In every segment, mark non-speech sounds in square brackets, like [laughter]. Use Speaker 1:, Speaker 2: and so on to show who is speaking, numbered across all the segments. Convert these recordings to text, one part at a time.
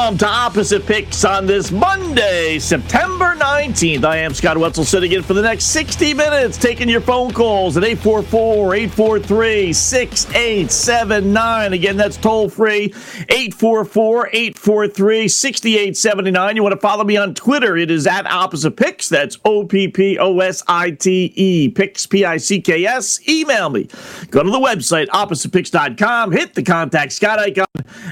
Speaker 1: to Opposite Picks on this Monday, September 19th. I am Scott Wetzel sitting in for the next 60 minutes, taking your phone calls at 844 843 6879. Again, that's toll free 844 843 6879. You want to follow me on Twitter? It is at Opposite Picks. That's O P P O S I T E, Picks, P I C K S. Email me. Go to the website, oppositepicks.com, hit the contact Scott icon,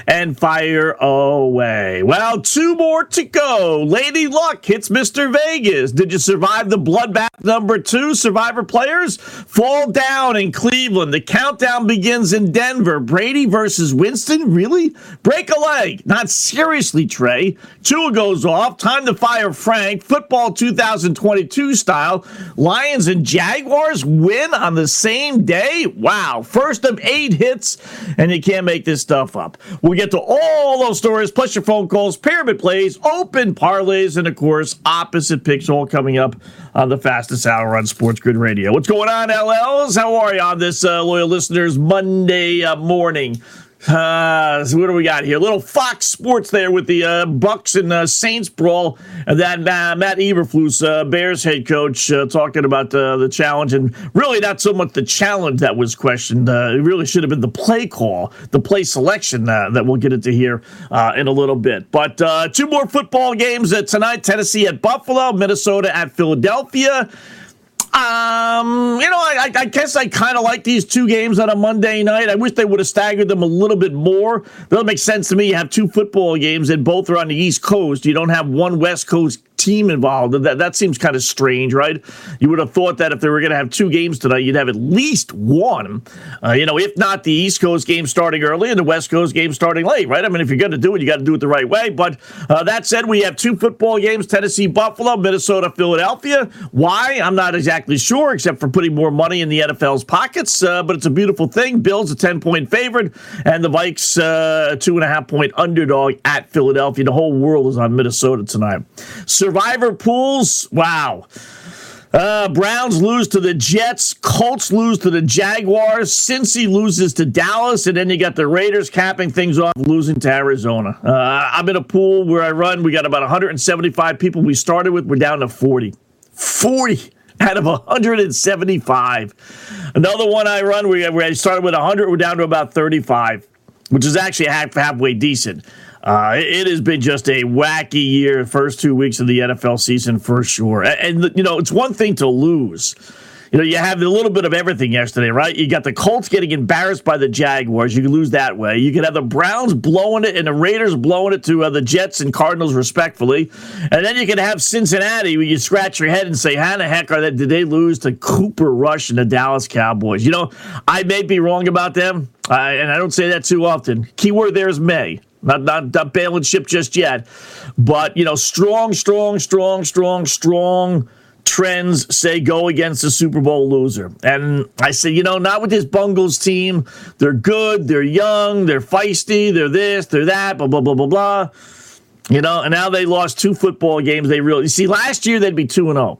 Speaker 1: and fire away. Well, two more to go. Lady Luck hits Mr. Vegas. Did you survive the bloodbath number two? Survivor players fall down in Cleveland. The countdown begins in Denver. Brady versus Winston? Really? Break a leg. Not seriously, Trey. Tua goes off. Time to fire Frank. Football 2022 style. Lions and Jaguars win on the same day? Wow. First of eight hits, and you can't make this stuff up. We'll get to all those stories, plus your phone calls, pyramid plays, open parlays, and of course, opposite picks all coming up on the fastest hour on Sports Grid Radio. What's going on, LLs? How are you on this uh, loyal listeners Monday uh, morning? [laughs] Uh, so what do we got here? Little Fox Sports there with the uh, Bucs and uh, Saints brawl, and then uh, Matt Eberflus, uh, Bears head coach, uh, talking about the challenge, and really not so much the challenge that was questioned. It really should have been the play call, the play selection that we'll get into here in a little bit. But uh, two more football games tonight: Tennessee at Buffalo, Minnesota at Philadelphia. Um, you know, I, I guess I kind of like these two games on a Monday night. I wish they would have staggered them a little bit more. That'll make sense to me. You have two football games and both are on the East Coast. You don't have one West Coast team involved. That that seems kind of strange, right? You would have thought that if they were going to have two games tonight, you'd have at least one. Uh, you know, if not the East Coast game starting early and the West Coast game starting late, right? I mean, if you're going to do it, you got to do it the right way. But uh, that said, we have two football games: Tennessee, Buffalo, Minnesota, Philadelphia. Why? I'm not exactly sure, except for putting more money in the NFL's pockets. Uh, but it's a beautiful thing. Bills a 10 point favorite, and the Vikes uh, two and a half point underdog at Philadelphia. The whole world is on Minnesota tonight. Survivor pools, wow. Uh, Browns lose to the Jets. Colts lose to the Jaguars. Cincy loses to Dallas. And then you got the Raiders capping things off, losing to Arizona. Uh, I'm in a pool where I run. We got about 175 people we started with. We're down to 40. 40 out of 175. Another one I run, we, we started with 100. We're down to about 35, which is actually half, halfway decent. Uh, it has been just a wacky year, first two weeks of the NFL season for sure. And, and, you know, it's one thing to lose. You know, you have a little bit of everything yesterday, right? You got the Colts getting embarrassed by the Jaguars. You can lose that way. You can have the Browns blowing it and the Raiders blowing it to uh, the Jets and Cardinals, respectfully. And then you can have Cincinnati where you scratch your head and say, how the heck are they, did they lose to Cooper Rush and the Dallas Cowboys? You know, I may be wrong about them, and I don't say that too often. Keyword there is may. Not, not not bailing ship just yet, but you know, strong, strong, strong, strong, strong trends say go against the Super Bowl loser. And I say, you know, not with this Bungles team. They're good, they're young, they're feisty, they're this, they're that, blah blah blah blah blah. You know, and now they lost two football games. They really you see last year they'd be two and zero.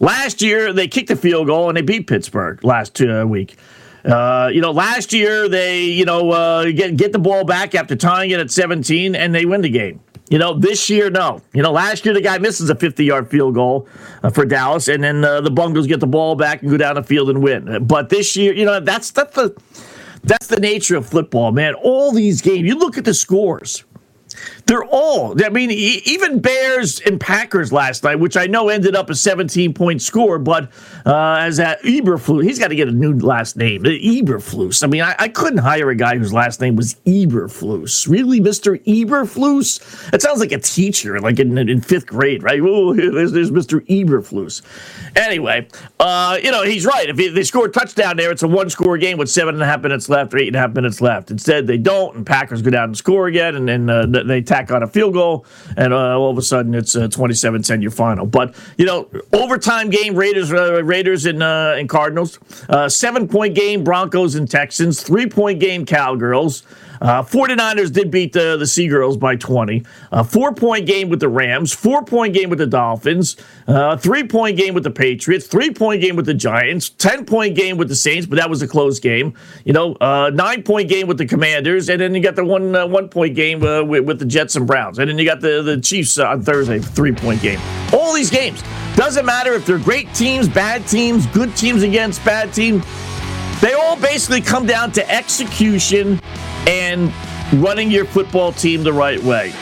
Speaker 1: Last year they kicked a field goal and they beat Pittsburgh last uh, week. Uh, you know, last year they, you know, uh, get get the ball back after tying it at 17, and they win the game. You know, this year, no. You know, last year the guy misses a 50 yard field goal uh, for Dallas, and then uh, the Bungles get the ball back and go down the field and win. But this year, you know, that's that's the that's the nature of football, man. All these games, you look at the scores. They're all. I mean, even Bears and Packers last night, which I know ended up a 17 point score, but uh, as that Eberflus, he's got to get a new last name. Eberflus. I mean, I, I, couldn't hire a guy whose last name was Eberflus. Really, Mister Eberflus? It sounds like a teacher, like in, in fifth grade, right? Oh, [laughs] there's, there's Mister Eberflus. Anyway, uh, you know he's right. If they score a touchdown there, it's a one score game with seven and a half minutes left or eight and a half minutes left. Instead, they don't, and Packers go down and score again, and then uh, they. Tap on a field goal, and uh, all of a sudden it's a 27-10 your final. But you know, overtime game Raiders uh, Raiders and uh, and Cardinals, uh, seven point game Broncos and Texans, three point game Cowgirls. Uh, 49ers did beat the, the Seagirls by 20. A four point game with the Rams, four point game with the Dolphins, uh, three point game with the Patriots, three point game with the Giants, 10 point game with the Saints, but that was a close game. You know, uh, nine point game with the Commanders, and then you got the one uh, one point game uh, with, with, the Jets and Browns. And then you got the, the Chiefs on Thursday, three point game. All these games. Doesn't matter if they're great teams, bad teams, good teams against bad teams. They all basically come down to execution and running your football team the right way,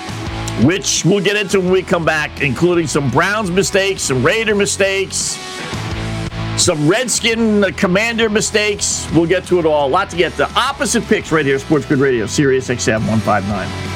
Speaker 1: which we'll get into when we come back, including some Browns mistakes, some Raider mistakes, some Redskin commander mistakes. We'll get to it all. A lot to get to. Opposite picks right here, Sports Grid Radio, Sirius XM 159.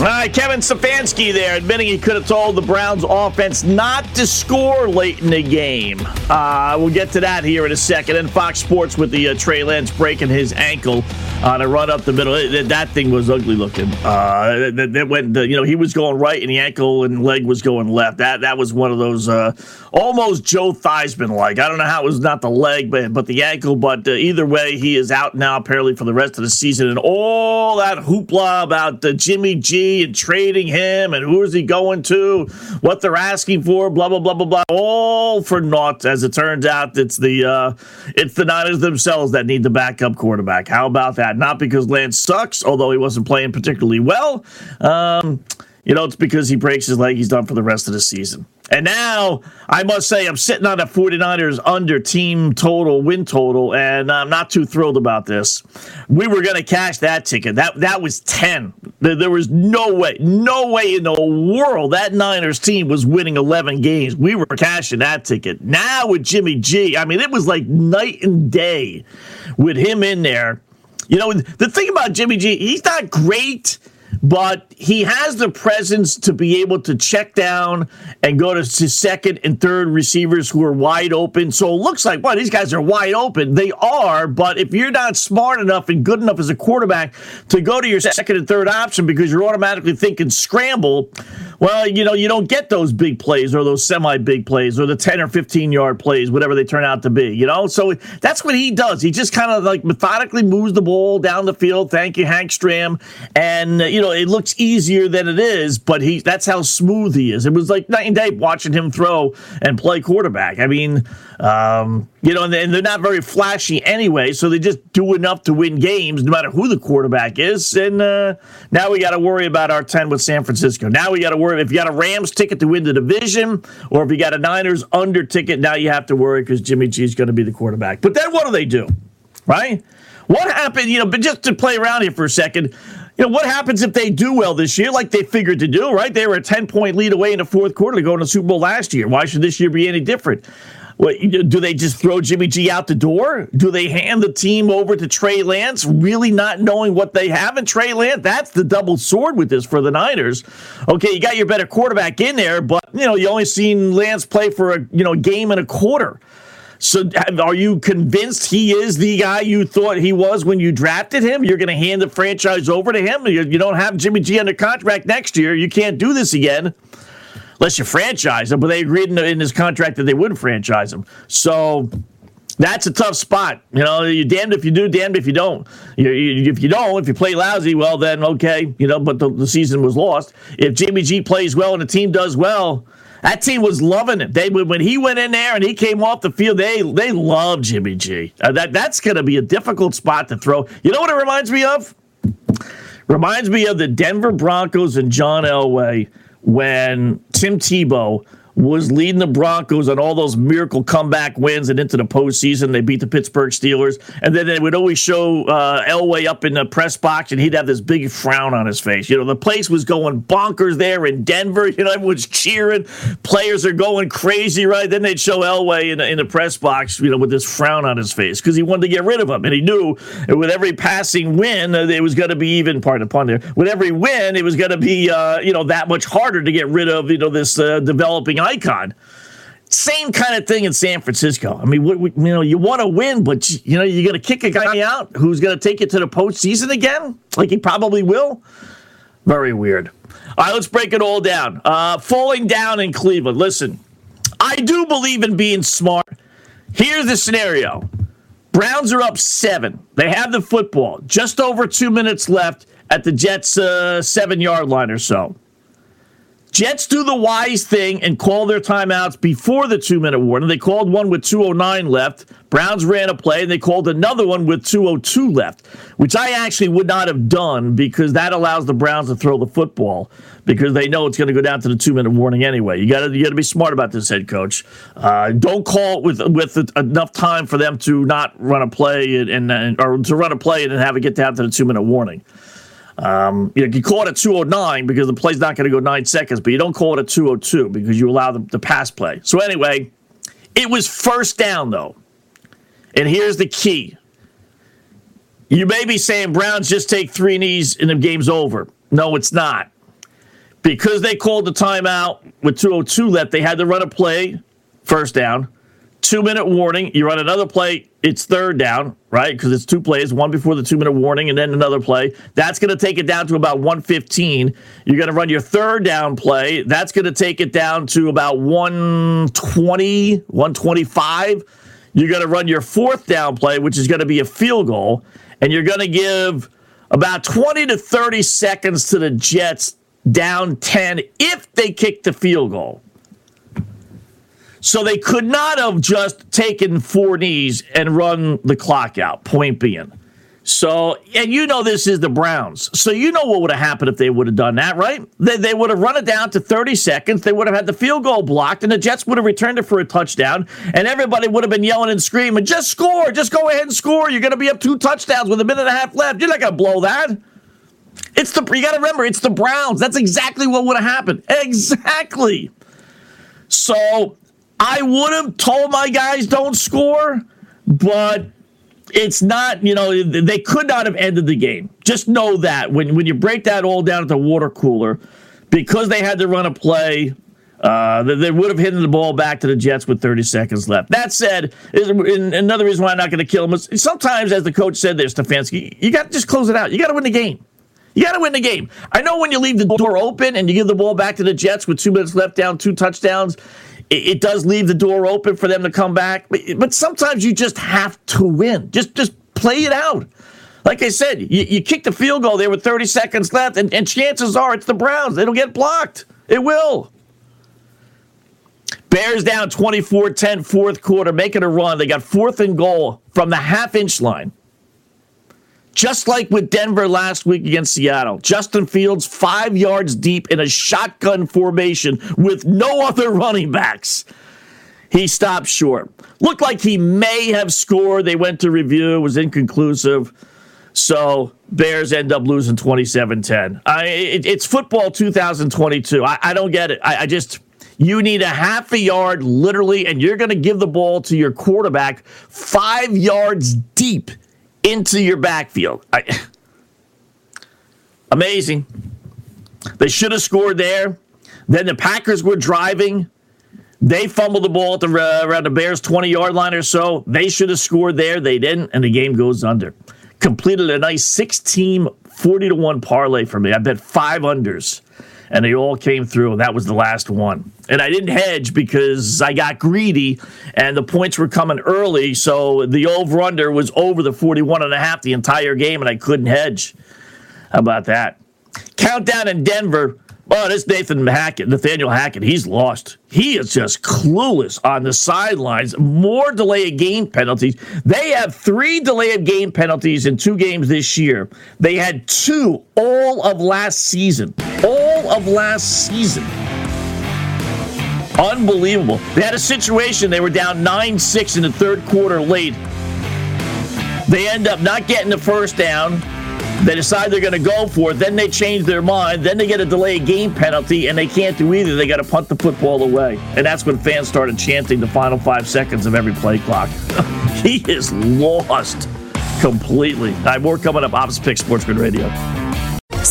Speaker 1: All right, Kevin Stefanski there admitting he could have told the Browns offense not to score late in the game. Uh, we'll get to that here in a second. And Fox Sports with the uh, Trey Lance breaking his ankle on a run up the middle. That thing was ugly looking. Uh, that, that went, you know, he was going right and the ankle and leg was going left. That that was one of those uh, almost Joe Theismann like. I don't know how it was not the leg, but but the ankle. But uh, either way, he is out now apparently for the rest of the season. And all that hoopla about uh, Jimmy G and trading him and who is he going to, what they're asking for, blah blah blah blah blah, all for naught. As it turns out, it's the uh, it's the Niners themselves that need the backup quarterback. How about that? Not because Lance sucks, although he wasn't playing particularly well. Um, you know, it's because he breaks his leg. He's done for the rest of the season. And now I must say I'm sitting on a 49ers under team total win total, and I'm not too thrilled about this. We were going to cash that ticket. That that was 10. There was no way, no way in the world that Niners team was winning 11 games. We were cashing that ticket. Now with Jimmy G, I mean, it was like night and day with him in there. You know, the thing about Jimmy G, he's not great but he has the presence to be able to check down and go to his second and third receivers who are wide open. So it looks like, well, these guys are wide open. They are, but if you're not smart enough and good enough as a quarterback to go to your second and third option because you're automatically thinking scramble, well, you know, you don't get those big plays or those semi big plays or the 10 or 15 yard plays, whatever they turn out to be, you know? So that's what he does. He just kind of like methodically moves the ball down the field. Thank you, Hank Stram. And, uh, you know, it looks easier than it is, but he that's how smooth he is. It was like night and day watching him throw and play quarterback. I mean, um, you know, and they're not very flashy anyway, so they just do enough to win games, no matter who the quarterback is. And uh, now we got to worry about our 10 with San Francisco. Now we got to worry if you got a Rams ticket to win the division, or if you got a Niners under ticket, now you have to worry because Jimmy G is going to be the quarterback. But then what do they do? Right? What happened, you know, but just to play around here for a second, you know, what happens if they do well this year, like they figured to do, right? They were a 10 point lead away in the fourth quarter to go to the Super Bowl last year. Why should this year be any different? What, do they just throw Jimmy G out the door? Do they hand the team over to Trey Lance, really not knowing what they have in Trey Lance? That's the double sword with this for the Niners. Okay, you got your better quarterback in there, but you know you only seen Lance play for a you know game and a quarter. So, are you convinced he is the guy you thought he was when you drafted him? You're going to hand the franchise over to him? You, you don't have Jimmy G under contract next year. You can't do this again unless you franchise him. But they agreed in, in his contract that they wouldn't franchise him. So that's a tough spot. You know, you're damned if you do, damned if you don't. You, you, if you don't, if you play lousy, well, then okay, you know, but the, the, season was lost. If Jimmy G plays well and the team does well, that team was loving it. They when he went in there and he came off the field, they they loved Jimmy G. Uh, that that's going to be a difficult spot to throw. You know what it reminds me of? Reminds me of the Denver Broncos and John Elway when Tim Tebow was leading the Broncos on all those miracle comeback wins and into the postseason. They beat the Pittsburgh Steelers. And then they would always show uh, Elway up in the press box, and he'd have this big frown on his face. You know, the place was going bonkers there in Denver. [laughs] You know, everyone's cheering. Players are going crazy, right? Then they'd show Elway in, in the press box, you know, with this frown on his face because he wanted to get rid of him. And he knew with every passing win, uh, it was going to be even, pardon the pun there, with every win, it was going to be, uh, you know, that much harder to get rid of, you know, this uh, developing icon. Same kind of thing in San Francisco. I mean, you know, you want to win, but you know, you're going to kick a guy out who's going to take you to the postseason again, like he probably will. Very weird. All right, let's break it all down. Uh, falling down in Cleveland. Listen, I do believe in being smart. Here's the scenario Browns are up seven. They have the football. Just over two minutes left at the Jets' uh, seven yard line or so. Jets do the wise thing and call their timeouts before the two minute warning. They called one with 209 left. Browns ran a play and they called another one with 202 left, which I actually would not have done because that allows the Browns to throw the football because they know it's going to go down to the two minute warning anyway. You got to you got to be smart about this, head coach. Uh, don't call it with with enough time for them to not run a play and, and or to run a play and then have it get down to the two minute warning. Um, you, know, you call it a 209 because the play's not going to go nine seconds, but you don't call it a 202 because you allow the, the pass play. So, anyway, it was first down, though. And here's the key. You may be saying Browns just take three knees and the game's over. No, it's not. Because they called the timeout with 202 left, they had to run a play, first down two minute warning. You run another play, it's third down, right? Because it's two plays, one before the two minute warning, and then another play. That's going to take it down to about 115. You're going to run your third down play. That's going to take it down to about 120, 125. You're going to run your fourth down play, which is going to be a field goal, and you're going to give about 20 to 30 seconds to the Jets down 10 if they kick the field goal. So they could not have just taken four knees and run the clock out, point being. So, and you know this is the Browns. So you know what would have happened if they would have done that, right? They, they would have run it down to 30 seconds. They would have had the field goal blocked, and the Jets would have returned it for a touchdown, and everybody would have been yelling and screaming, just score, just go ahead and score. You're going to be up two touchdowns with a minute and a half left. You're not going to blow that. It's the you got to remember, it's the Browns. That's exactly what would have happened. Exactly. So I would have told my guys don't score, but it's not, you know, they could not have ended the game. Just know that when, when you break that all down at the water cooler, because they had to run a play, uh, they would have hidden the ball back to the Jets with 30 seconds left. That said, another reason why I'm not going to kill them is sometimes, as the coach said there, Stefanski, you got to just close it out. You got to win the game. You got to win the game. I know when you leave the door open and you give the ball back to the Jets with two minutes left down, two touchdowns, it, does leave the door open for them to come back. But, but sometimes you just have to win. Just just play it out. Like I said, you, you kick the field goal there with 30 seconds left, and, and chances are it's the Browns. It'll get blocked. It will. Bears down 24 10, fourth quarter, making a run. They got fourth and goal from the half inch line. Just like with Denver last week against Seattle, Justin Fields five yards deep in a shotgun formation with no other running backs. He stopped short. Looked like he may have scored. They went to review, it was inconclusive. So Bears end up losing 27 10. It, it's football 2022. I, I don't get it. I, I just. You need a half a yard, literally, and you're going to give the ball to your quarterback five yards deep into your backfield. I, [sighs] amazing. They should have scored there. Then the Packers were driving. They fumbled the ball at the uh, around the Bears 20 yard line or so. They should have scored there. They didn't, and the game goes under. Completed a nice six team 40 to 1 parlay for me. I bet five unders and they all came through. And that was the last one. And I didn't hedge because I got greedy and the points were coming early. So the over under was over the 41 and a half the entire game, and I couldn't hedge. How about that? Countdown in Denver. Oh, this Nathan Hackett, Nathaniel Hackett, he's lost. He is just clueless on the sidelines. More delay of game penalties. They have three delay of game penalties in two games this year. They had two all of last season. All of last season. Unbelievable. They had a situation, they were down 9 6 in the third quarter late. They end up not getting the first down. They decide they're going to go for it. Then they change their mind. Then they get a delayed game penalty, and they can't do either. They got to punt the football away. And that's when fans started chanting the final five seconds of every play clock. [laughs] he is lost completely. All right, more coming up. Opposite Pick Sportsman Radio.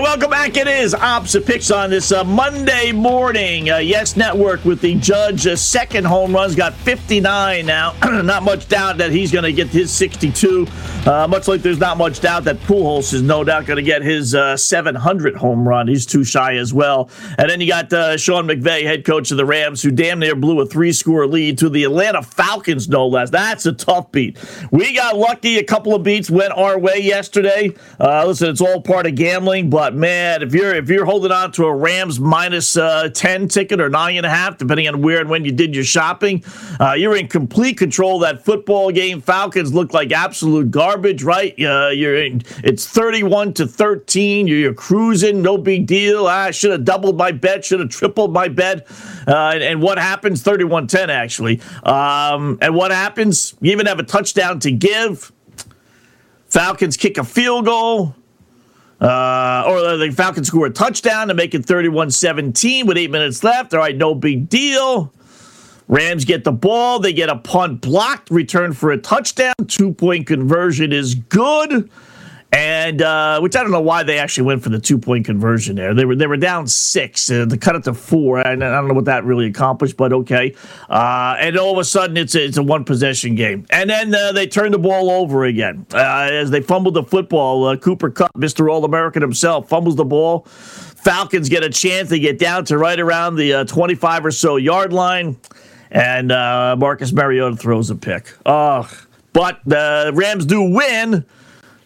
Speaker 1: Right, welcome back. It is opposite picks on this uh, Monday morning. Uh, yes Network with the Judge uh, second home runs got 59 now. [clears throat] not much doubt that he's going to get his 62. Uh, much like there's not much doubt that Pujols is no doubt going to get his uh, 700 home run. He's two shy as well. And then you got uh, Sean McVay, head coach of the Rams, who damn near blew a three-score lead to the Atlanta Falcons, no less. That's a tough beat. We got lucky. A couple of beats went our way yesterday. listen, it's all part of gambling. But man, if you're if you're holding on to a Rams minus, uh, ten ticket or nine and a half, depending on where and when you did your shopping, uh, you're in complete control of that football game. Falcons look like absolute garbage, right? Uh, you're in, it's thirty-one to thirteen. You're, you're cruising, no big deal. I should have doubled my bet, should have tripled my bet. Uh, and, and, what happens? 31-10 actually. Um, and what happens? You even have a touchdown to give. Falcons kick a field goal. Uh, or the Falcons score a touchdown to make it 31 17 with eight minutes left. All right, no big deal. Rams get the ball. They get a punt blocked, return for a touchdown. Two point conversion is good and uh, which I don't know why they actually went for the two point conversion there. They were they were down six uh, cut it to four, and I don't know what that really accomplished, but okay. Uh, and all of a sudden, it's a, it's a one possession game, and then uh, they turn the ball over again uh, as they fumbled the football. Uh, Cooper Kupp, Mister All American himself, fumbles the ball. Falcons get a chance. They get down to right around the 25 or so yard line, and Marcus Mariota throws a pick. Oh, but the Rams do win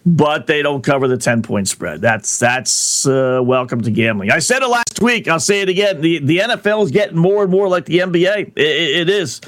Speaker 1: but they don't cover the 10 point spread. That's that's uh, welcome to gambling. I said it last week. I'll say it again. The the NFL is getting more and more like the NBA. it, it is.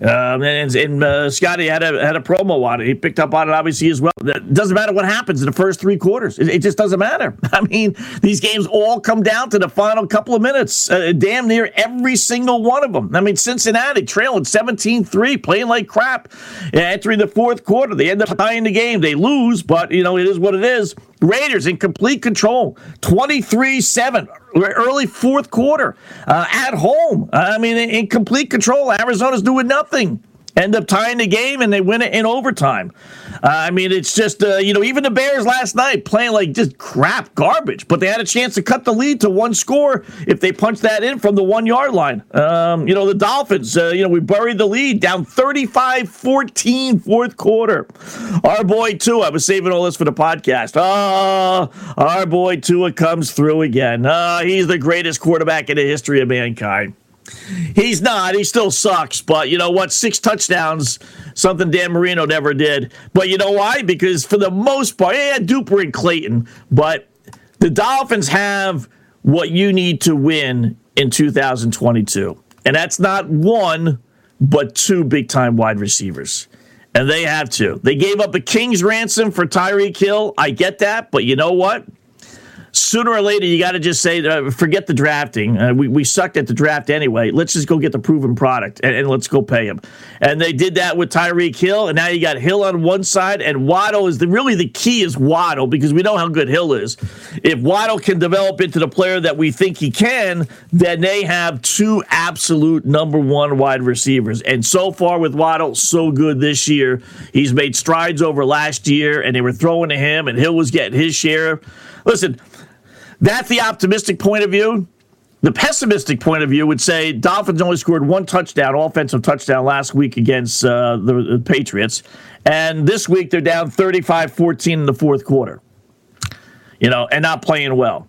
Speaker 1: Um, and, and uh, Scotty had a had a promo on it. He picked up on it obviously as well. It doesn't matter what happens in the first three quarters. It, it just doesn't matter. [laughs] I mean, these games all come down to the final couple of minutes. Uh, damn near every single one of them. I mean, Cincinnati trailing 17-3, playing like crap. Entering the fourth quarter, they end up tying the game. They lose, but you know it is what it is. Raiders in complete control, 23-7 early fourth quarter uh, at home. I mean, in complete control. Arizona's doing nothing end up tying the game and they win it in overtime. Uh, I mean, it's just, uh, you know, even the Bears last night playing like just crap garbage, but they had a chance to cut the lead to one score if they punched that in from the one yard line. Um, you know, the Dolphins, uh, you know, we buried the lead down 35 14 fourth quarter. Our boy Tua, I was saving all this for the podcast. Oh, our boy Tua comes through again. Uh, he's the greatest quarterback in the history of mankind. He's not. He still sucks. But you know what? Six touchdowns, something Dan Marino never did. But you know why? Because for the most part, yeah, Duper and Clayton, but the Dolphins have what you need to win in 2022. And that's not one, but two big time wide receivers. And they have to. They gave up a king's ransom for Tyreek Hill. I get that. But you know what? Sooner or later, you got to just say, uh, forget the drafting. Uh, we, we sucked at the draft anyway. Let's just go get the proven product and, and, let's go pay him. And they did that with Tyreek Hill. And now you got Hill on one side, and Waddle is the, really the key is Waddle because we know how good Hill is. If Waddle can develop into the player that we think he can, then they have two absolute number one wide receivers. And so far with Waddle, so good this year. He's made strides over last year, and they were throwing to him, and Hill was getting his share. Listen, that's the optimistic point of view. The pessimistic point of view would say Dolphins only scored one touchdown, offensive touchdown last week against uh, the, the Patriots. And this week they're down 35 14 in the fourth quarter. You know, and not playing well.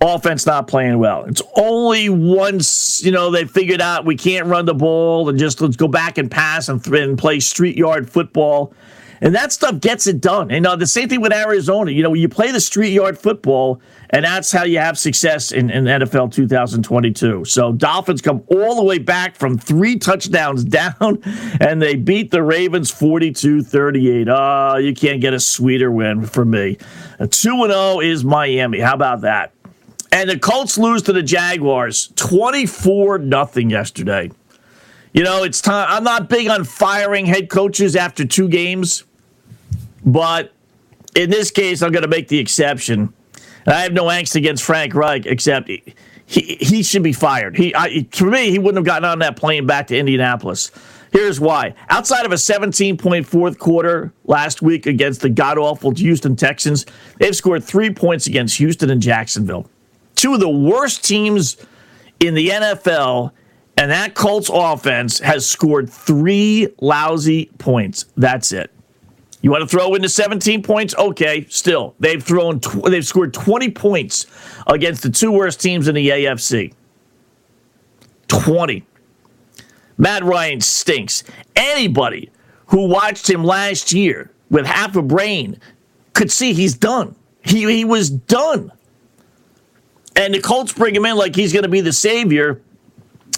Speaker 1: Offense not playing well. It's only once, you know, they figured out we can't run the ball and just let's go back and pass and, and play street yard football And that stuff gets it done. And uh, the same thing with Arizona. You know, when you play the street yard football, and that's how you have success in, in NFL 2022. So Dolphins come all the way back from three touchdowns [laughs] down, and they beat the Ravens 42 38. Oh, you can't get a sweeter win for me. 2 0 is Miami. How about that? And the Colts lose to the Jaguars 24 0 yesterday. You know, it's time. I'm not big on firing head coaches after two games, but in this case, I'm going to make the exception. I have no angst against Frank Reich, except he, he should be fired. He, I, for me, he wouldn't have gotten on that plane back to Indianapolis. Here's why. Outside of a 17 point fourth quarter last week against the god awful Houston Texans, they've scored three points against Houston and Jacksonville. Two of the worst teams in the NFL and that Colts offense has scored three lousy points. That's it. You want to throw into 17 points? Okay, still. They've thrown tw- they've scored 20 points against the two worst teams in the AFC. 20. Matt Ryan stinks. Anybody who watched him last year with half a brain could see he's done. He, he was done. And the Colts bring him in like he's going to be the savior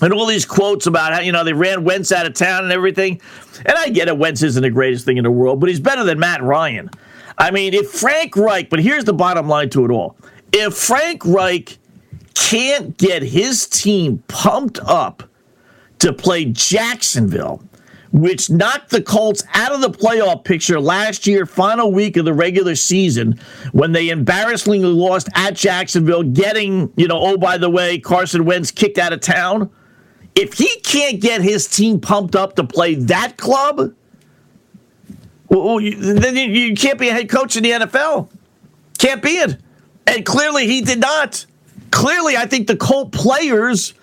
Speaker 1: and all these quotes about how you know they ran Wentz out of town and everything. And I get it, Wentz isn't the greatest thing in the world, but he's better than Matt Ryan. I mean, if Frank Reich, but here's the bottom line to it all: if Frank Reich can't get his team pumped up to play Jacksonville, which knocked the Colts out of the playoff picture last year, final week of the regular season, when they embarrassingly lost at Jacksonville, getting, you know, oh, by the way, Carson Wentz kicked out of town if he can't get his team pumped up to play that club, well, then you can't be a head coach in the NFL. Can't be it. And clearly he did not. Clearly, I think the Colt players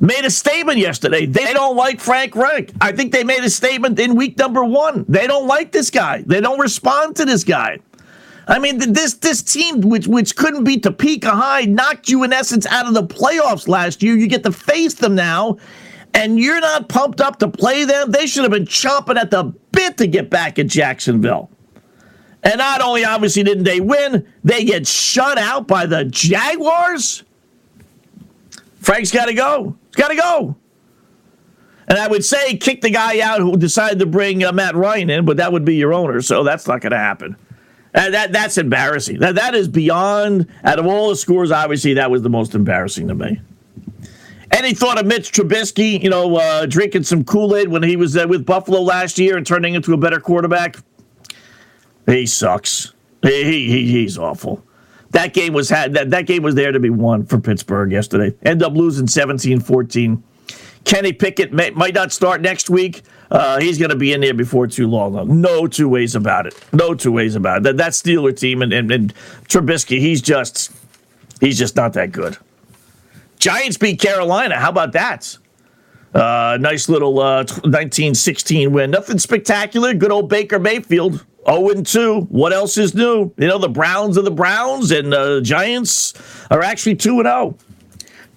Speaker 1: made a statement yesterday. They don't like Frank Reich. I think they made a statement in week number one. They don't like this guy. They don't respond to this guy. I mean, this this team, which which couldn't beat Topeka High, knocked you in essence out of the playoffs last year. You get to face them now, and you're not pumped up to play them. They should have been chomping at the bit to get back at Jacksonville. And not only obviously didn't they win, they get shut out by the Jaguars. Frank's got to go. He's got to go. And I would say kick the guy out who decided to bring uh, Matt Ryan in, but that would be your owner, so that's not going to happen. Uh, that that's embarrassing. That that is beyond. Out of all the scores, obviously that was the most embarrassing to me. Any thought of Mitch Trubisky, you know, uh, drinking some Kool Aid when he was uh, with Buffalo last year and turning into a better quarterback? He sucks. He, he he's awful. That game was had that, that game was there to be won for Pittsburgh yesterday. End up losing 17-14. Kenny Pickett may, might not start next week. Uh, he's going to be in there before too long. Though. No two ways about it. No two ways about it. That, that Steeler team and, and, and Trubisky, he's just he's just not that good. Giants beat Carolina. How about that? Uh, nice little uh, 1916 win. Nothing spectacular. Good old Baker Mayfield. 0 2. What else is new? You know, the Browns are the Browns, and the uh, Giants are actually 2 0.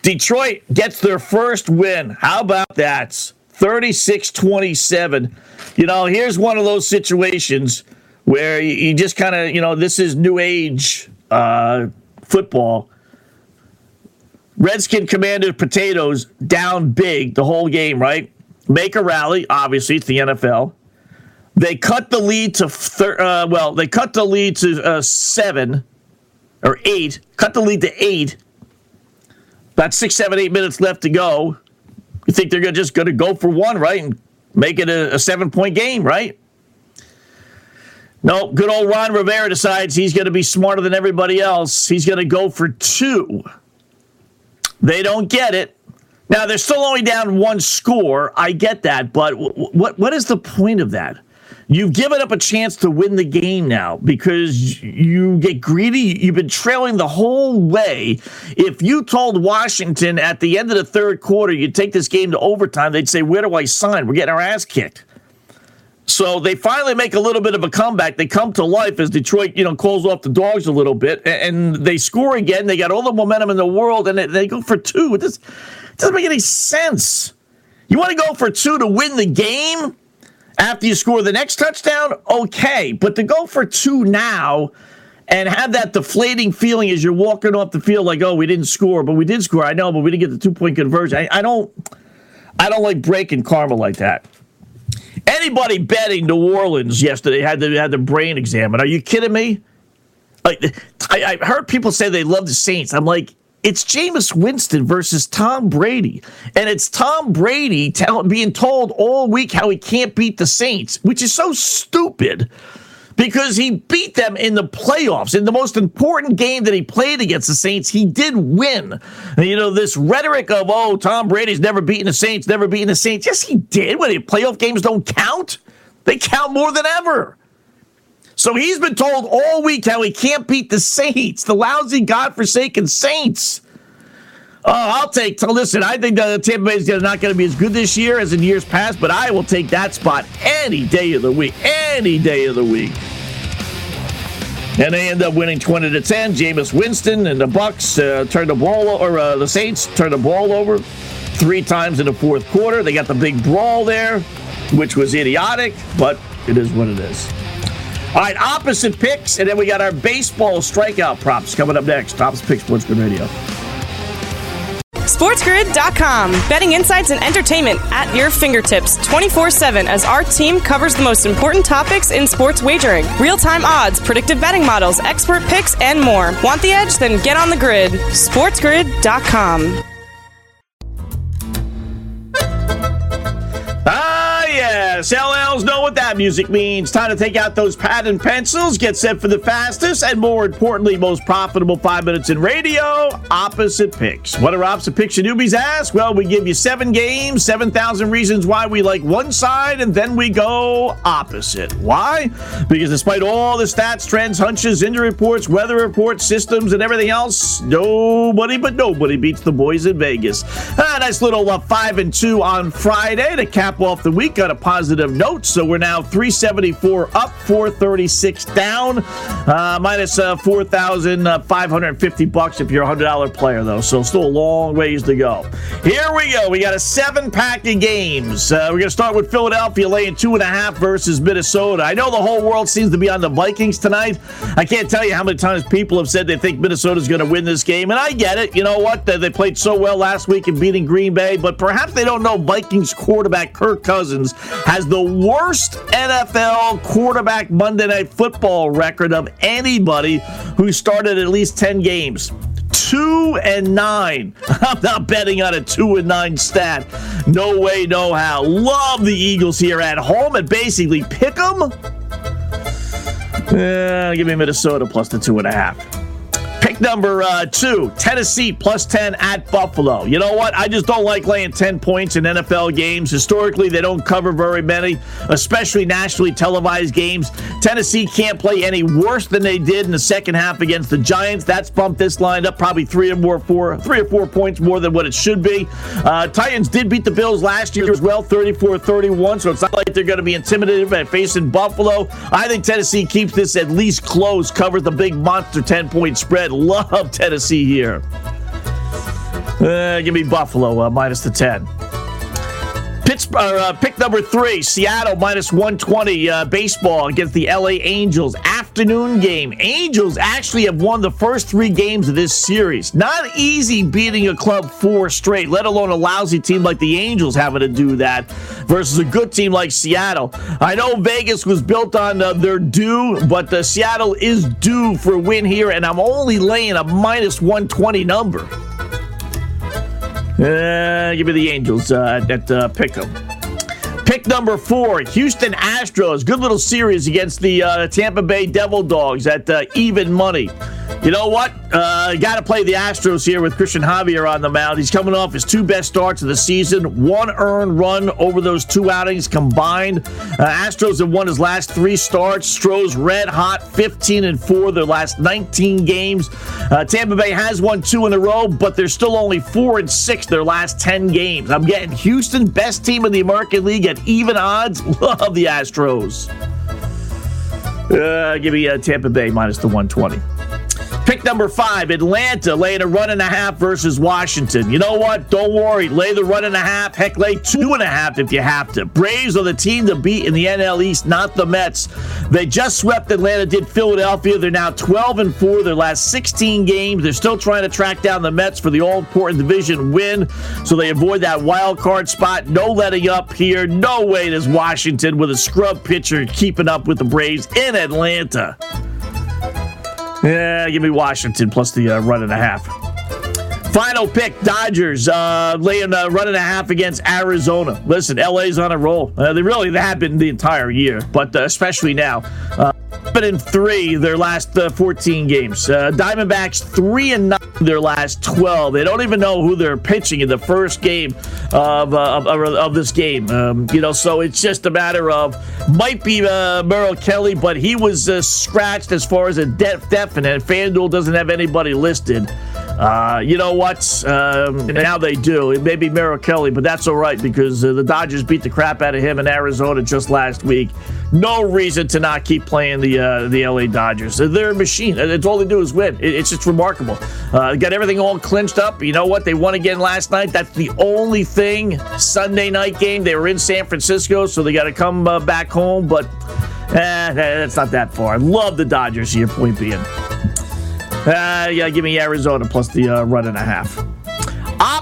Speaker 1: Detroit gets their first win. How about that? 36 27. You know, here's one of those situations where you, just kind of, you know, this is new age uh, football. Redskin Commander Potatoes down big the whole game, right? Make a rally, obviously, it's the NFL. They cut the lead to, thir- uh, well, they cut the lead to uh, seven or eight, cut the lead to eight. About six, seven, eight minutes left to go. You think they're just going to go for one, right? And make it a, a seven point game, right? No, good old Ron Rivera decides he's going to be smarter than everybody else. He's going to go for two. They don't get it. Now they're still only down one score. I get that, but what what is the point of that? You've given up a chance to win the game now because you get greedy. You've been trailing the whole way. If you told Washington at the end of the third quarter you'd take this game to overtime, they'd say, Where do I sign? We're getting our ass kicked. So they finally make a little bit of a comeback. They come to life as Detroit, you know, calls off the dogs a little bit, and they score again. They got all the momentum in the world, and they go for two. It doesn't make any sense. You want to go for two to win the game? After you score the next touchdown, okay. But to go for two now and have that deflating feeling as you're walking off the field, like, oh, we didn't score, but we did score. I know, but we didn't get the two point conversion. I, I don't, I don't like breaking karma like that. Anybody betting New Orleans yesterday had to had the brain examined. Are you kidding me? Like, I, I heard people say they love the Saints. I'm like, it's Jameis Winston versus Tom Brady. And it's Tom Brady tell, being told all week how he can't beat the Saints, which is so stupid because he beat them in the playoffs. In the most important game that he played against the Saints, he did win. And, you know, this rhetoric of, oh, Tom Brady's never beaten the Saints, never beaten the Saints. Yes, he did. When playoff games don't count, they count more than ever. So he's been told all week how he can't beat the Saints, the lousy, godforsaken Saints. Oh, I'll take. So listen, I think the Tampa Bay is not going to be as good this year as in years past, but I will take that spot any day of the week. Any day of the week. And they end up winning 20 to 10. Jameis Winston and the Bucs uh, turned the ball, or uh, the Saints turned the ball over three times in the fourth quarter. They got the big brawl there, which was idiotic, but it is what it is. All right, opposite picks, and then we got our baseball strikeout props coming up next. Tops Picks Sports Grid Radio.
Speaker 2: SportsGrid.com. Betting insights and entertainment at your fingertips 24 7 as our team covers the most important topics in sports wagering real time odds, predictive betting models, expert picks, and more. Want the edge? Then get on the grid. SportsGrid.com.
Speaker 1: Yes, LLs know what that music means. Time to take out those pad and pencils, get set for the fastest and more importantly, most profitable five minutes in radio opposite picks. What are opposite picks you newbies ask? Well, we give you seven games, 7,000 reasons why we like one side, and then we go opposite. Why? Because despite all the stats, trends, hunches, injury reports, weather reports, systems, and everything else, nobody but nobody beats the boys in Vegas. A nice little uh, five and two on Friday to cap off the week Got a positive note. So we're now 374 up, 436 down, uh, minus, uh, 4,550 bucks if you're a $100 player, though. So still a long ways to go. Here we go. We got a seven pack of games. Uh, we're going to start with Philadelphia laying two and a half versus Minnesota. I know the whole world seems to be on the Vikings tonight. I can't tell you how many times people have said they think Minnesota's going to win this game, and I get it. You know what? They played so well last week in beating Green Bay, but perhaps they don't know Vikings quarterback Kirk Cousins has the worst NFL quarterback Monday Night Football record of anybody who started at least 10 games two and nine. [laughs] I'm not betting on a two and nine stat. No way, no how. Love the Eagles here at home and basically pick them. Uh, give me Minnesota plus the two and a half. Pick number uh, two, Tennessee plus 10 at Buffalo. You know what? I just don't like laying 10 points in NFL games. Historically, they don't cover very many, especially nationally televised games. Tennessee can't play any worse than they did in the second half against the Giants. That's bumped this line up probably three or more, four, three or four points more than what it should be. Uh, Titans did beat the Bills last year as well, 34 31, so it's not like they're going to be intimidated by facing Buffalo. I think Tennessee keeps this at least close, covers the big monster 10 point spread love Tennessee here. Uh, give me Buffalo uh, minus the 10. Pittsburgh, uh, pick number three, Seattle minus 120 uh, baseball against the LA Angels. Afternoon game. Angels actually have won the first three games of this series. Not easy beating a club four straight, let alone a lousy team like the Angels having to do that versus a good team like Seattle. I know Vegas was built on uh, their due, but uh, Seattle is due for a win here, and I'm only laying a minus 120 number. Uh, give me the Angels uh, at uh, Pick'em. Pick number four, Houston Astros. Good little series against the uh, Tampa Bay Devil Dogs at uh, even money. You know what? Uh, Got to play the Astros here with Cristian Javier on the mound. He's coming off his two best starts of the season. One earned run over those two outings combined. Uh, Astros have won his last three starts. Stros red hot, 15 and four their last 19 games. Uh, Tampa Bay has won two in a row, but they're still only four and six their last 10 games. I'm getting Houston, best team in the American League at even odds. [laughs] Love the Astros. Uh, give me uh, Tampa Bay minus the 120. Number five, Atlanta laying a run and a half versus Washington. You know what? Don't worry. Lay the run and a half. Heck, lay two and a half if you have to. Braves are the team to beat in the NL East, not the Mets. They just swept Atlanta, did Philadelphia. They're now 12 and 4 their last 16 games. They're still trying to track down the Mets for the all important division win, so they avoid that wild card spot. No letting up here. No way does Washington with a scrub pitcher keeping up with the Braves in Atlanta. Yeah, give me Washington plus the uh, run and a half. Final pick, Dodgers uh, laying a run and a half against Arizona. Listen, LA's on a roll. Uh, they really have been the entire year, but uh, especially now. Uh, in three their last uh, 14 games. Uh, Diamondbacks three and nine their last 12. They don't even know who they're pitching in the first game of uh, of, of, this game. Um, you know, so it's just a matter of might be Merrill Kelly, but he was scratched as far as a de- definite. FanDuel doesn't have anybody listed. Uh, you know what? Um, now they do. It may be Merrill Kelly, but that's all right because uh, the Dodgers beat the crap out of him in Arizona just last week. No reason to not keep playing the uh, the LA Dodgers. They're a machine. It's all they do is win. It's just remarkable. Uh, got everything all clinched up. You know what? They won again last night. That's the only thing. Sunday night game. They were in San Francisco, so they got to come uh, back home. But eh, that's not that far. I love the Dodgers. Your point being. Uh, yeah, give me Arizona plus the uh, run and a half.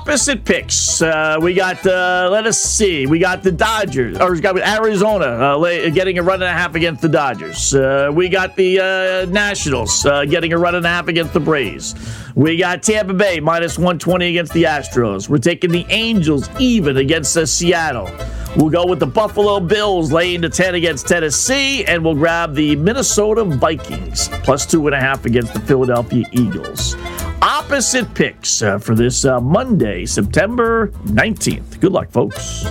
Speaker 1: Opposite picks. Uh, we got, uh, let us see, we got the Dodgers, or we got Arizona uh, getting a run and a half against the Dodgers. Uh, we got the uh, Nationals uh, getting a run and a half against the Braves. We got Tampa Bay minus 120 against the Astros. We're taking the Angels even against the Seattle. We'll go with the Buffalo Bills laying to 10 against Tennessee, and we'll grab the Minnesota Vikings plus two and a half against the Philadelphia Eagles. Opposite picks uh, for this uh, Monday, September 19th. Good luck, folks.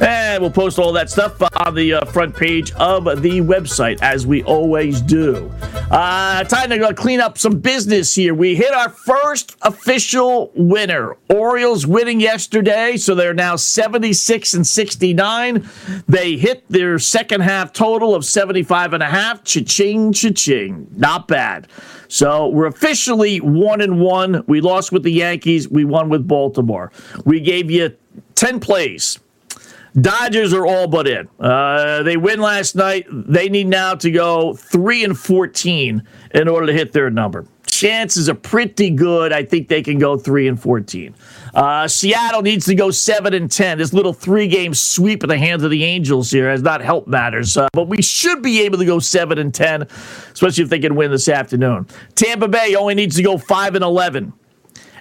Speaker 1: And we'll post all that stuff on the uh, front page of the website, as we always do. Uh, time to clean up some business here. We hit our first official winner. Orioles winning yesterday, so they're now 76 and 69. They hit their second half total of 75 and a half. Cha-ching, cha-ching. Not bad. So we're officially one and one. We lost with the Yankees. We won with Baltimore. We gave you 10 plays. Dodgers are all but in. Uh, they win last night. They need now to go three and fourteen in order to hit their number. Chances are pretty good. I think they can go three and fourteen. Uh, Seattle needs to go seven and ten. This little three-game sweep in the hands of the Angels here has not helped matters. Uh, but we should be able to go seven and ten, especially if they can win this afternoon. Tampa Bay only needs to go five and eleven.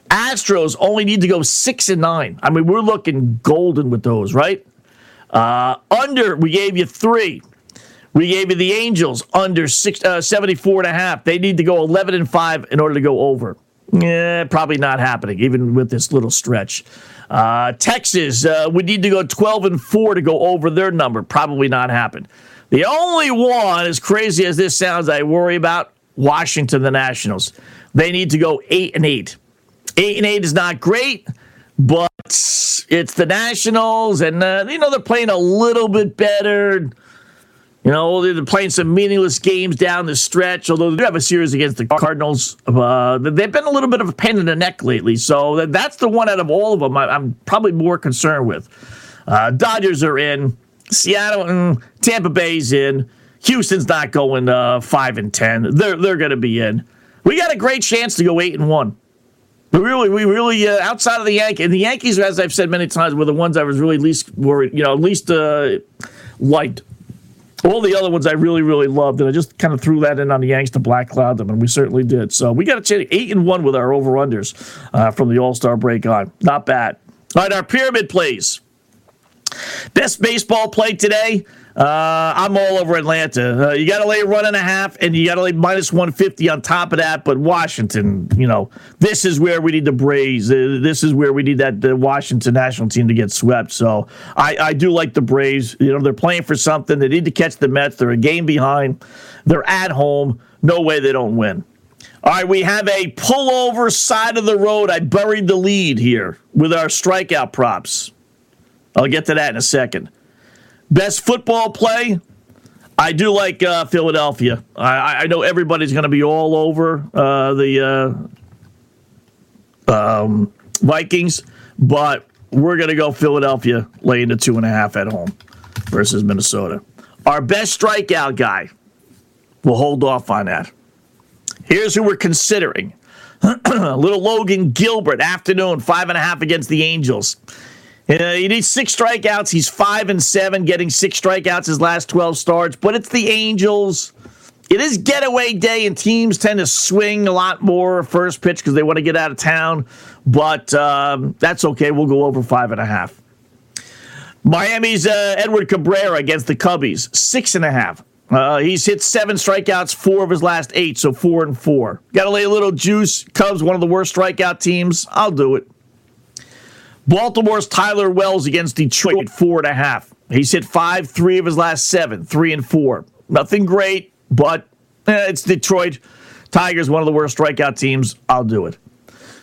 Speaker 1: Astros only need to go six and nine. I mean, we're looking golden with those, right? Uh, under, we gave you three. We gave you the Angels under six, uh, 74 and a half. They need to go 11 and 5 in order to go over. Yeah, probably not happening, even with this little stretch. Uh, Texas uh, would need to go 12 and 4 to go over their number. Probably not happen. The only one, as crazy as this sounds, I worry about Washington, the Nationals. They need to go 8 and 8. 8 and 8 is not great, but it's the Nationals, and uh, you know they're playing a little bit better. You know they're playing some meaningless games down the stretch. Although they do have a series against the Cardinals, uh, they've been a little bit of a pain in the neck lately. So that's the one out of all of them I, am probably more concerned with. Uh, Dodgers are in. Seattle and Tampa Bay's in. Houston's not going uh, five and ten. They're they're going to be in. We got a great chance to go eight and one. Really, we really, uh, outside of the Yankees, and the Yankees, as I've said many times, were the ones I was really least worried, you know, least uh, liked. All the other ones I really, really loved, and I just kind of threw that in on the Yanks to black cloud them, and we certainly did. So we got a chance, eight and one with our over unders uh, from the All Star break on. Not bad. All right, our pyramid plays. Best baseball play today. Uh, I'm all over Atlanta. Uh, you got to lay run and a half, and you got to lay minus 150 on top of that. But Washington, you know, this is where we need the Braves. Uh, this is where we need that the Washington national team to get swept. So I, I do like the Braves. You know, they're playing for something. They need to catch the Mets. They're a game behind. They're at home. No way they don't win. All right, we have a pullover side of the road. I buried the lead here with our strikeout props. I'll get to that in a second. Best football play. I do like uh, Philadelphia. I, I know everybody's going to be all over uh, the uh, um, Vikings, but we're going to go Philadelphia laying the two and a half at home versus Minnesota. Our best strikeout guy. We'll hold off on that. Here's who we're considering. [clears throat] Little Logan Gilbert, afternoon, five and a half against the Angels. Uh, he needs six strikeouts. He's five and seven, getting six strikeouts his last 12 starts. But it's the Angels. It is getaway day, and teams tend to swing a lot more first pitch because they want to get out of town. But um, that's okay. We'll go over five and a half. Miami's uh, Edward Cabrera against the Cubbies, six and a half. Uh, he's hit seven strikeouts, four of his last eight, so four and four. Got to lay a little juice. Cubs, one of the worst strikeout teams. I'll do it. Baltimore's Tyler Wells against Detroit, at four and a half. He's hit five, three of his last seven, three and four. Nothing great, but eh, it's Detroit. Tigers, one of the worst strikeout teams. I'll do it.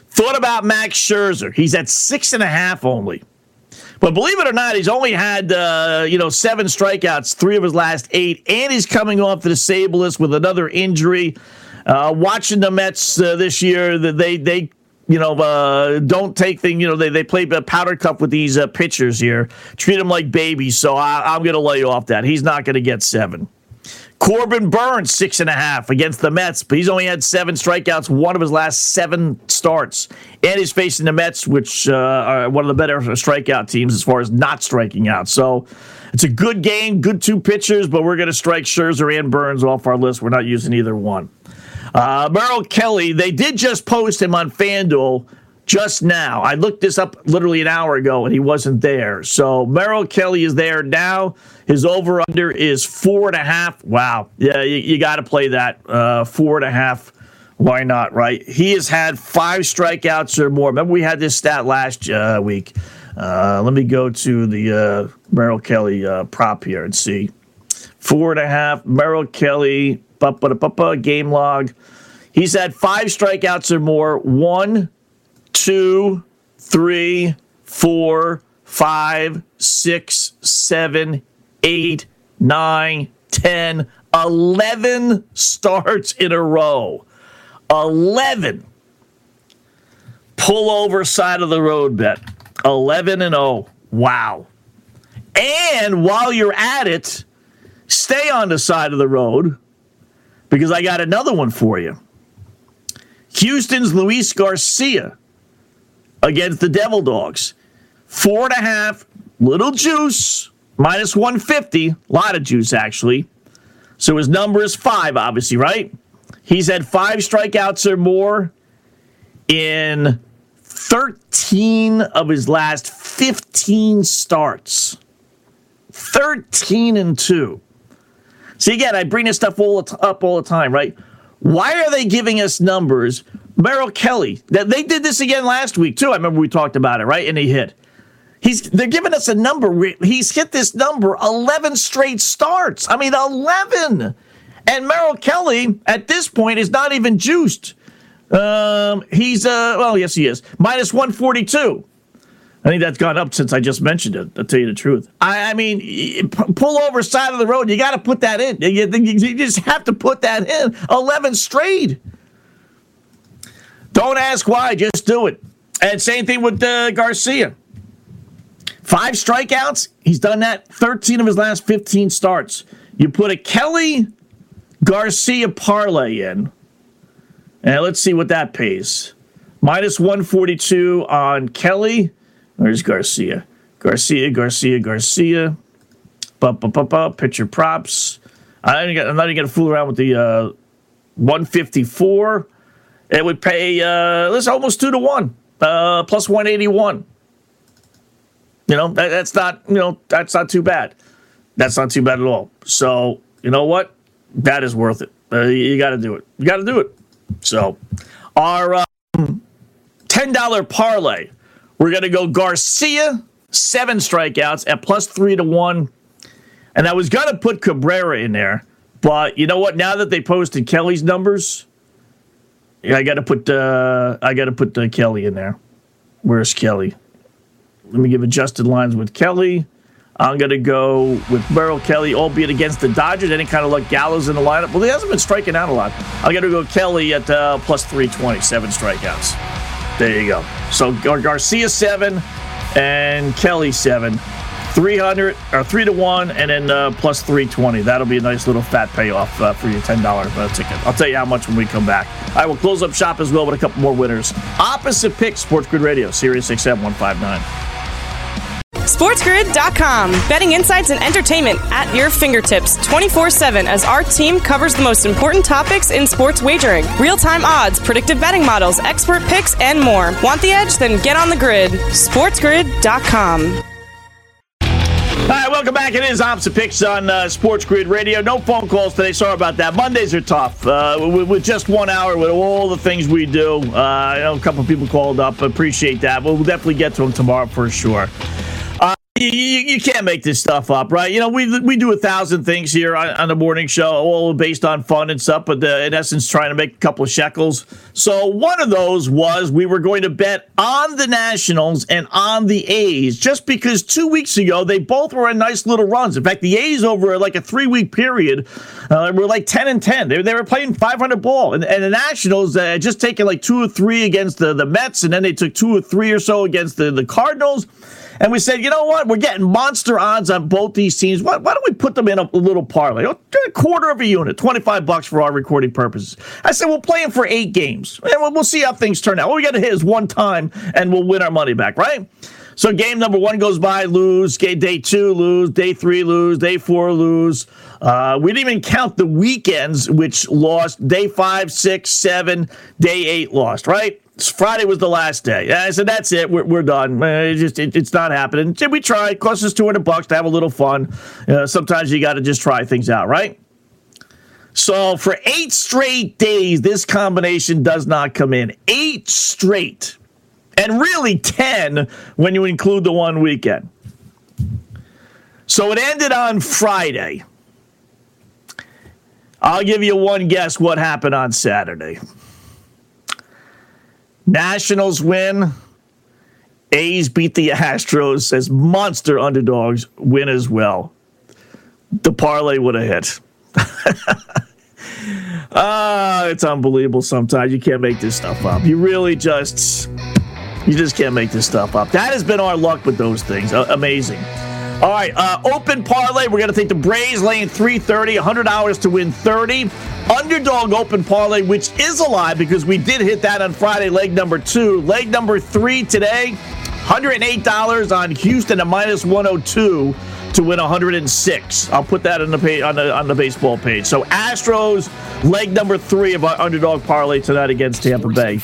Speaker 1: Thought about Max Scherzer. He's at six and a half only. But believe it or not, he's only had uh, you know seven strikeouts, three of his last eight, and he's coming off the disabled list with another injury. Uh, watching the Mets uh, this year, they they you know uh, don't take things. You know they they play powder cup with these uh, pitchers here, treat them like babies. So I, I'm going to lay off that. He's not going to get seven. Corbin Burnes, six and a half against the Mets, but he's only had seven strikeouts, one of his last seven starts. And he's facing the Mets, which uh, are one of the better strikeout teams as far as not striking out. So it's a good game, good two pitchers, but we're going to strike Scherzer and Burnes off our list. We're not using either one. Uh, Merrill Kelly, they did just post him on FanDuel just now. I looked this up literally an hour ago and he wasn't there. So Merrill Kelly is there now. His over under is four and a half. Wow. Yeah, you, you got to play that. Uh, four and a half. Why not, right? He has had five strikeouts or more. Remember, we had this stat last uh, week. Uh, let me go to the uh, Merrill Kelly uh, prop here and see. Four and a half. Merrill Kelly, game log. He's had five strikeouts or more. One, two, three, four, five, six, seven, eight, nine, ten, eleven starts in a row. 11. Pull over side of the road bet. 11 and 0. Wow. And while you're at it, stay on the side of the road because I got another one for you. Houston's Luis Garcia against the Devil Dogs. Four and a half, little juice, minus 150. A lot of juice, actually. So his number is five, obviously, right? He's had five strikeouts or more in 13 of his last 15 starts. 13 and 2. See, again, I bring this stuff all up all the time, right? Why are they giving us numbers Merrill Kelly. That they did this again last week too. I remember we talked about it, right? And he hit. He's they're giving us a number. He's hit this number 11 straight starts. I mean 11. And Merrill Kelly at this point is not even juiced. Um, he's uh well, yes he is. Minus 142. I think that's gone up since I just mentioned it. I'll tell you the truth. I, I mean, pull over side of the road. You got to put that in. You, you, just have to put that in. 11 straight. Don't ask why, just do it. And same thing with uh, Garcia. Five strikeouts. He's done that 13 of his last 15 starts. You put a Kelly Garcia parlay in, and let's see what that pays. Minus 142 on Kelly. Where's Garcia? Garcia, Garcia, Garcia. Ba, ba, ba, ba. Pitcher props. I'm not even going to fool around with the uh, 154. It would pay uh, this almost two to one, uh, plus one eighty one. You know that, that's not you know that's not too bad. That's not too bad at all. So you know what? That is worth it. Uh, you got to do it. You got to do it. So our um, ten dollar parlay, we're gonna go Garcia seven strikeouts at plus three to one, and I was gonna put Cabrera in there, but you know what? Now that they posted Kelly's numbers I got to put uh, I got to put uh, Kelly in there. Where's Kelly? Let me give adjusted lines with Kelly. I'm going to go with Merrill Kelly, albeit against the Dodgers. Any kind of luck Gallo's in the lineup. Well, he hasn't been striking out a lot. I'm going to go Kelly at uh, plus 320, seven strikeouts. There you go. So Garcia, seven, and Kelly, seven. 300 or 3 to 1 and then uh, plus 320 that'll be a nice little fat payoff uh, for your $10 uh, ticket. I'll tell you how much when we come back. I will close up shop as well with a couple more winners. Opposite picks sports grid radio sirius xm 159
Speaker 2: SportsGrid.com. Betting insights and entertainment at your fingertips 24 7 as our team covers the most important topics in sports wagering real time odds, predictive betting models, expert picks, and more. Want the edge? Then get on the grid. SportsGrid.com.
Speaker 1: All right, welcome back. It is Opposite Picks on uh, Sports Grid Radio. No phone calls today. Sorry about that. Mondays are tough. Uh, with, with, just one hour, with all the things we do, uh, a couple people called up. Appreciate that. We'll definitely get to them tomorrow for sure. You, you, can't make this stuff up, right? You know, we we do a thousand things here on, on the morning show, all based on fun and stuff, but the, in essence, trying to make a couple of shekels. So one of those was we were going to bet on the Nationals and on the A's, just because two weeks ago they both were in nice little runs. In fact, the A's over like a three week period uh, were like ten and ten. They, they were playing 500 ball, and, and the Nationals uh, just taking like two or three against the the Mets, and then they took two or three or so against the the Cardinals. And we said, you know what? We're getting monster odds on both these teams. Why, why don't we put them in a, a little parlay? A quarter of a unit, 25 bucks for our recording purposes. I said, we'll play them for eight games. And we'll, we'll see how things turn out. All we got to hit is one time and we'll win our money back, right? So game number one goes by, lose. Day two, lose. Day three, lose. Day four, lose. Uh, we didn't even count the weekends, which lost. Day five, six, seven. Day eight lost, right? Friday was the last day. I said, that's it. We're, we're done. It just it, it's not happening. We tried. Cost us 200 bucks to have a little fun. Uh, sometimes you got to just try things out, right? So for eight straight days, this combination does not come in. Eight straight. And really 10 when you include the one weekend. So it ended on Friday. I'll give you one guess what happened on Saturday. Nationals win. A's beat the [laughs] Astros as monster underdogs win as well. The parlay would have hit. [laughs] Ah, it's unbelievable sometimes. You can't make this stuff up. You really just you just can't make this stuff up. That has been our luck with those things. Uh, amazing. All right, uh, open parlay. We're going to take the Braves laying 330, $100 to win 30. Underdog open parlay, which is alive because we did hit that on Friday, leg number two. Leg number three today, $108 on Houston at minus 102 to win 106. I'll put that on the page, on the on the baseball page. So Astros leg number three of our underdog parlay tonight against Tampa Bay.